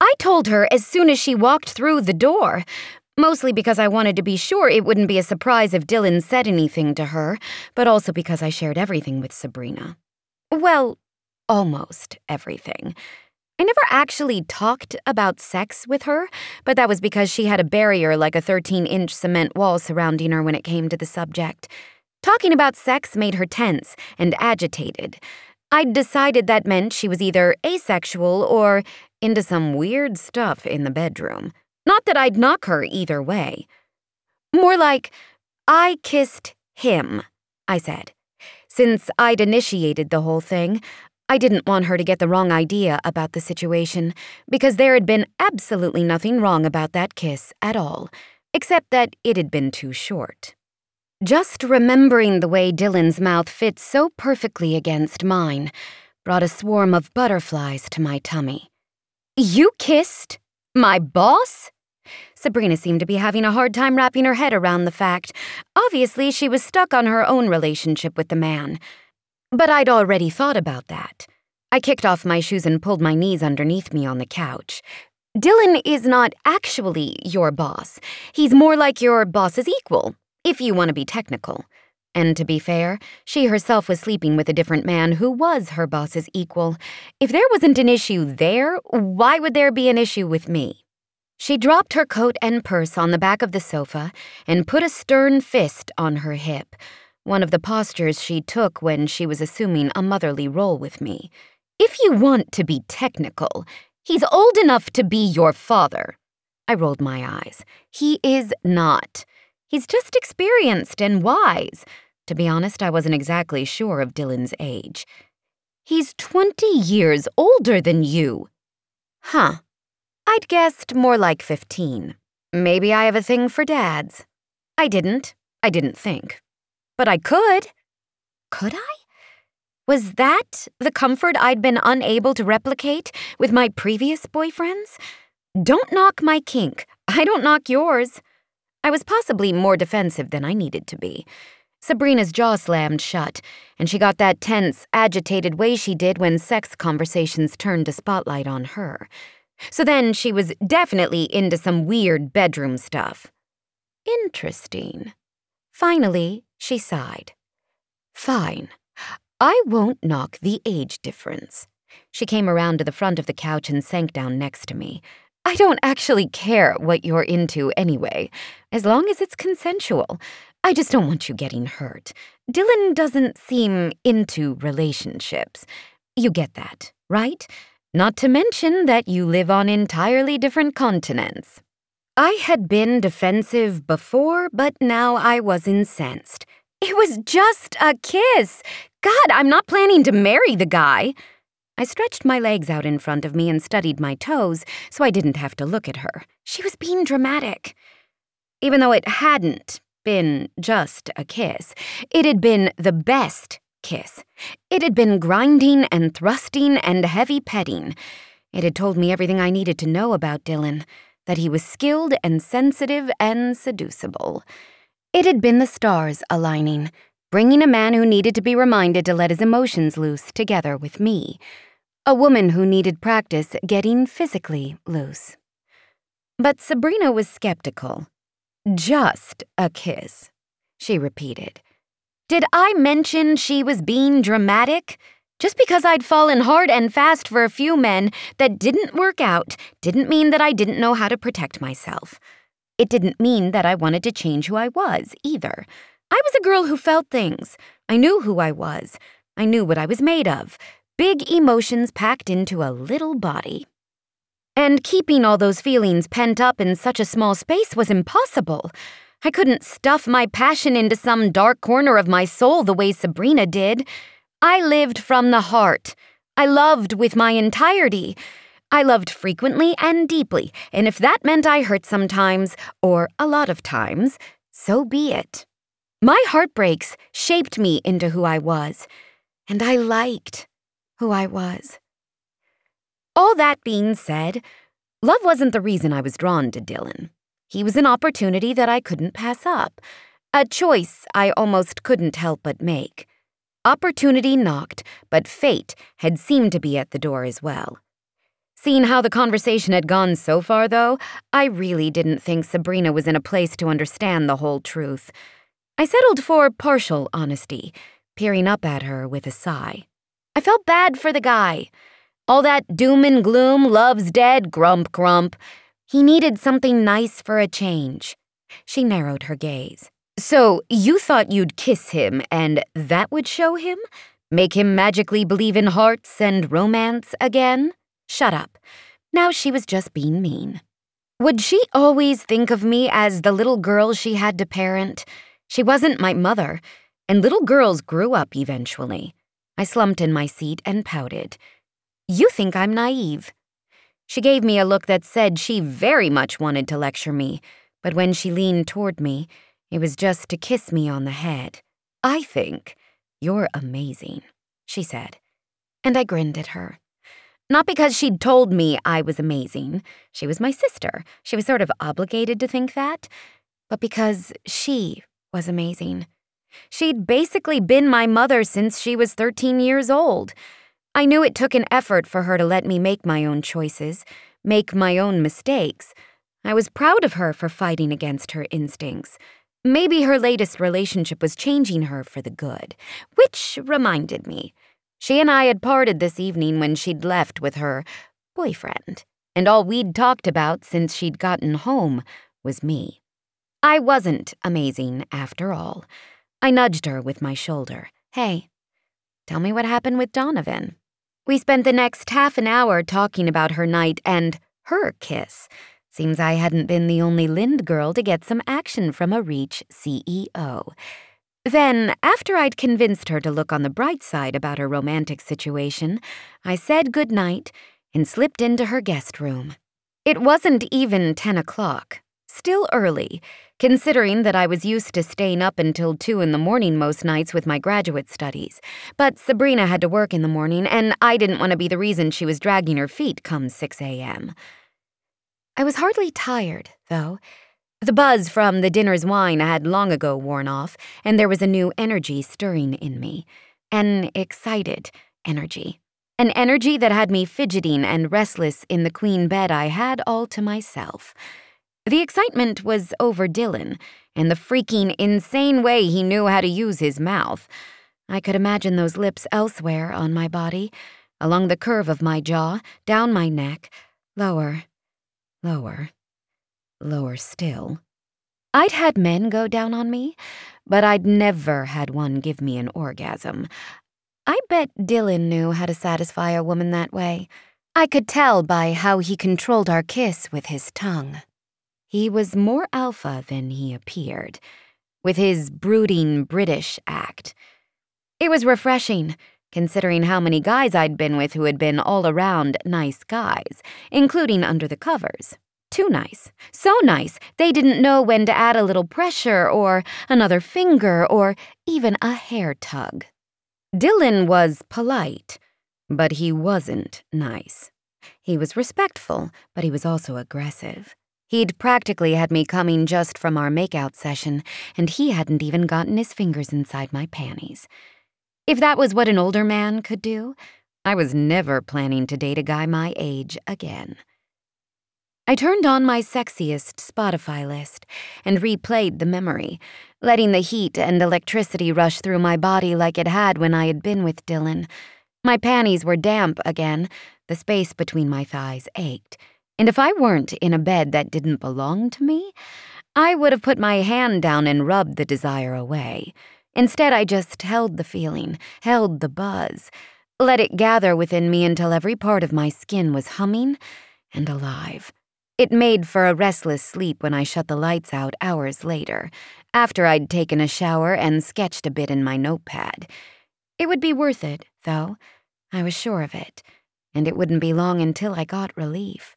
I told her as soon as she walked through the door. Mostly because I wanted to be sure it wouldn't be a surprise if Dylan said anything to her, but also because I shared everything with Sabrina. Well, almost everything. I never actually talked about sex with her, but that was because she had a barrier like a 13 inch cement wall surrounding her when it came to the subject. Talking about sex made her tense and agitated. I'd decided that meant she was either asexual or into some weird stuff in the bedroom. Not that I'd knock her either way. More like, I kissed him, I said. Since I'd initiated the whole thing, I didn't want her to get the wrong idea about the situation, because there had been absolutely nothing wrong about that kiss at all, except that it had been too short. Just remembering the way Dylan's mouth fit so perfectly against mine brought a swarm of butterflies to my tummy. You kissed? My boss? Sabrina seemed to be having a hard time wrapping her head around the fact. Obviously, she was stuck on her own relationship with the man. But I'd already thought about that. I kicked off my shoes and pulled my knees underneath me on the couch. Dylan is not actually your boss. He's more like your boss's equal, if you want to be technical. And to be fair, she herself was sleeping with a different man who was her boss's equal. If there wasn't an issue there, why would there be an issue with me? She dropped her coat and purse on the back of the sofa and put a stern fist on her hip, one of the postures she took when she was assuming a motherly role with me. If you want to be technical, he's old enough to be your father. I rolled my eyes. He is not. He's just experienced and wise. To be honest, I wasn't exactly sure of Dylan's age. He's 20 years older than you. Huh. I'd guessed more like 15. Maybe I have a thing for dads. I didn't. I didn't think. But I could. Could I? Was that the comfort I'd been unable to replicate with my previous boyfriends? Don't knock my kink. I don't knock yours. I was possibly more defensive than I needed to be. Sabrina's jaw slammed shut, and she got that tense, agitated way she did when sex conversations turned a spotlight on her. So then she was definitely into some weird bedroom stuff. Interesting. Finally, she sighed. Fine. I won't knock the age difference. She came around to the front of the couch and sank down next to me. I don't actually care what you're into anyway, as long as it's consensual. I just don't want you getting hurt. Dylan doesn't seem into relationships. You get that, right? Not to mention that you live on entirely different continents. I had been defensive before, but now I was incensed. It was just a kiss. God, I'm not planning to marry the guy. I stretched my legs out in front of me and studied my toes so I didn't have to look at her. She was being dramatic. Even though it hadn't been just a kiss, it had been the best kiss. It had been grinding and thrusting and heavy petting. It had told me everything I needed to know about Dylan that he was skilled and sensitive and seducible. It had been the stars aligning, bringing a man who needed to be reminded to let his emotions loose together with me, a woman who needed practice getting physically loose. But Sabrina was skeptical. Just a kiss, she repeated. Did I mention she was being dramatic? Just because I'd fallen hard and fast for a few men that didn't work out didn't mean that I didn't know how to protect myself. It didn't mean that I wanted to change who I was, either. I was a girl who felt things. I knew who I was. I knew what I was made of big emotions packed into a little body. And keeping all those feelings pent up in such a small space was impossible. I couldn't stuff my passion into some dark corner of my soul the way Sabrina did. I lived from the heart. I loved with my entirety. I loved frequently and deeply, and if that meant I hurt sometimes, or a lot of times, so be it. My heartbreaks shaped me into who I was, and I liked who I was. All that being said, love wasn't the reason I was drawn to Dylan. He was an opportunity that I couldn't pass up, a choice I almost couldn't help but make. Opportunity knocked, but fate had seemed to be at the door as well. Seeing how the conversation had gone so far, though, I really didn't think Sabrina was in a place to understand the whole truth. I settled for partial honesty, peering up at her with a sigh. I felt bad for the guy. All that doom and gloom, love's dead, grump, grump. He needed something nice for a change. She narrowed her gaze. So, you thought you'd kiss him and that would show him? Make him magically believe in hearts and romance again? Shut up. Now she was just being mean. Would she always think of me as the little girl she had to parent? She wasn't my mother, and little girls grew up eventually. I slumped in my seat and pouted. You think I'm naive. She gave me a look that said she very much wanted to lecture me, but when she leaned toward me, it was just to kiss me on the head. I think you're amazing, she said. And I grinned at her. Not because she'd told me I was amazing. She was my sister. She was sort of obligated to think that. But because she was amazing. She'd basically been my mother since she was 13 years old. I knew it took an effort for her to let me make my own choices, make my own mistakes. I was proud of her for fighting against her instincts. Maybe her latest relationship was changing her for the good, which reminded me. She and I had parted this evening when she'd left with her boyfriend, and all we'd talked about since she'd gotten home was me. I wasn't amazing after all. I nudged her with my shoulder. Hey, tell me what happened with Donovan. We spent the next half an hour talking about her night and her kiss. Seems I hadn't been the only Lind girl to get some action from a Reach CEO. Then, after I'd convinced her to look on the bright side about her romantic situation, I said good night and slipped into her guest room. It wasn't even 10 o'clock. Still early, considering that I was used to staying up until 2 in the morning most nights with my graduate studies. But Sabrina had to work in the morning, and I didn't want to be the reason she was dragging her feet come 6 a.m. I was hardly tired, though. The buzz from the dinner's wine had long ago worn off, and there was a new energy stirring in me. An excited energy. An energy that had me fidgeting and restless in the queen bed I had all to myself. The excitement was over Dylan and the freaking insane way he knew how to use his mouth. I could imagine those lips elsewhere on my body, along the curve of my jaw, down my neck, lower, lower, lower still. I'd had men go down on me, but I'd never had one give me an orgasm. I bet Dylan knew how to satisfy a woman that way. I could tell by how he controlled our kiss with his tongue. He was more alpha than he appeared, with his brooding British act. It was refreshing, considering how many guys I'd been with who had been all around nice guys, including under the covers. Too nice. So nice, they didn't know when to add a little pressure or another finger or even a hair tug. Dylan was polite, but he wasn't nice. He was respectful, but he was also aggressive. He'd practically had me coming just from our makeout session, and he hadn't even gotten his fingers inside my panties. If that was what an older man could do, I was never planning to date a guy my age again. I turned on my sexiest Spotify list and replayed the memory, letting the heat and electricity rush through my body like it had when I had been with Dylan. My panties were damp again, the space between my thighs ached, and if I weren't in a bed that didn't belong to me, I would have put my hand down and rubbed the desire away. Instead, I just held the feeling, held the buzz, let it gather within me until every part of my skin was humming and alive. It made for a restless sleep when I shut the lights out hours later, after I'd taken a shower and sketched a bit in my notepad. It would be worth it, though. I was sure of it. And it wouldn't be long until I got relief.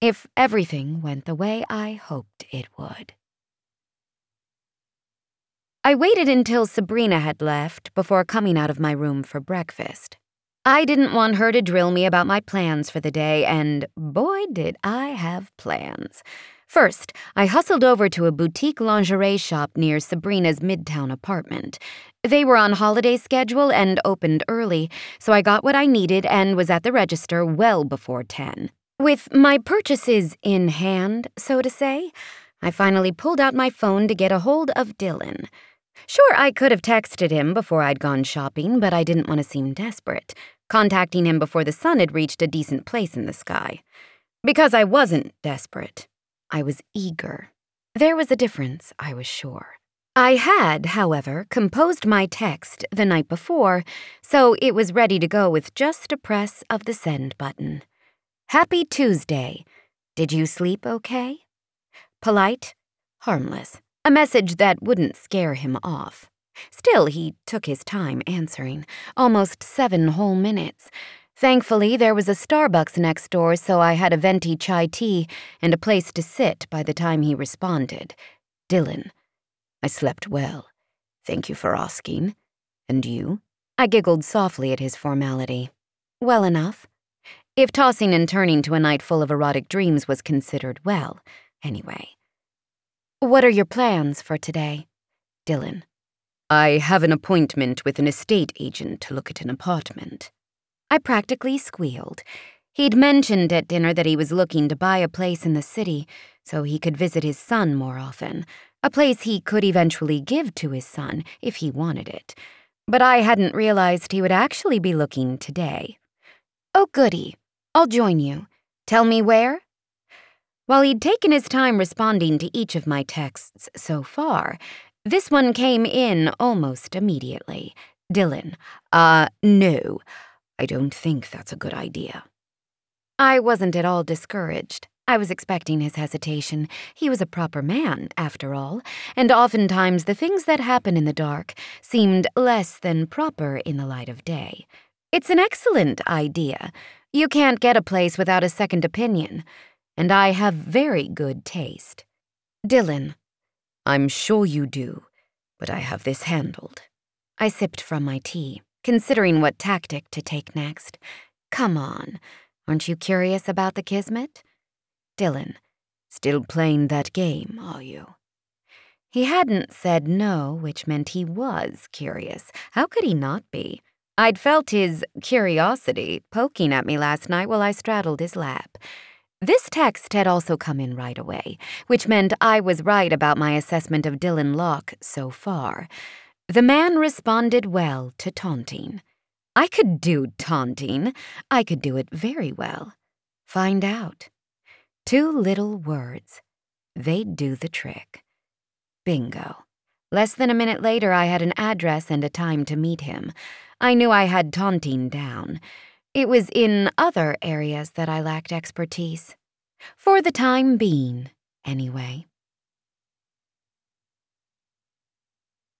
If everything went the way I hoped it would. I waited until Sabrina had left before coming out of my room for breakfast. I didn't want her to drill me about my plans for the day, and boy, did I have plans. First, I hustled over to a boutique lingerie shop near Sabrina's midtown apartment. They were on holiday schedule and opened early, so I got what I needed and was at the register well before 10. With my purchases in hand, so to say, I finally pulled out my phone to get a hold of Dylan. Sure, I could have texted him before I'd gone shopping, but I didn't want to seem desperate, contacting him before the sun had reached a decent place in the sky. Because I wasn't desperate, I was eager. There was a difference, I was sure. I had, however, composed my text the night before, so it was ready to go with just a press of the send button. Happy Tuesday. Did you sleep okay? Polite, harmless. A message that wouldn't scare him off. Still, he took his time answering, almost seven whole minutes. Thankfully, there was a Starbucks next door, so I had a venti chai tea and a place to sit by the time he responded. Dylan. I slept well. Thank you for asking. And you? I giggled softly at his formality. Well enough. If tossing and turning to a night full of erotic dreams was considered well, anyway. What are your plans for today? Dylan. I have an appointment with an estate agent to look at an apartment. I practically squealed. He'd mentioned at dinner that he was looking to buy a place in the city so he could visit his son more often, a place he could eventually give to his son if he wanted it. But I hadn't realized he would actually be looking today. Oh, goody. I'll join you. Tell me where? While he'd taken his time responding to each of my texts so far, this one came in almost immediately. Dylan, uh, no, I don't think that's a good idea. I wasn't at all discouraged. I was expecting his hesitation. He was a proper man, after all, and oftentimes the things that happen in the dark seemed less than proper in the light of day. It's an excellent idea. You can't get a place without a second opinion and I have very good taste. Dylan, I'm sure you do, but I have this handled. I sipped from my tea, considering what tactic to take next. Come on, aren't you curious about the kismet? Dylan, still playing that game, are you? He hadn't said no, which meant he was curious. How could he not be? I'd felt his curiosity poking at me last night while I straddled his lap. This text had also come in right away, which meant I was right about my assessment of Dylan Locke so far. The man responded well to taunting. I could do taunting. I could do it very well. Find out. Two little words. They'd do the trick. Bingo. Less than a minute later, I had an address and a time to meet him. I knew I had taunting down. It was in other areas that I lacked expertise. For the time being, anyway.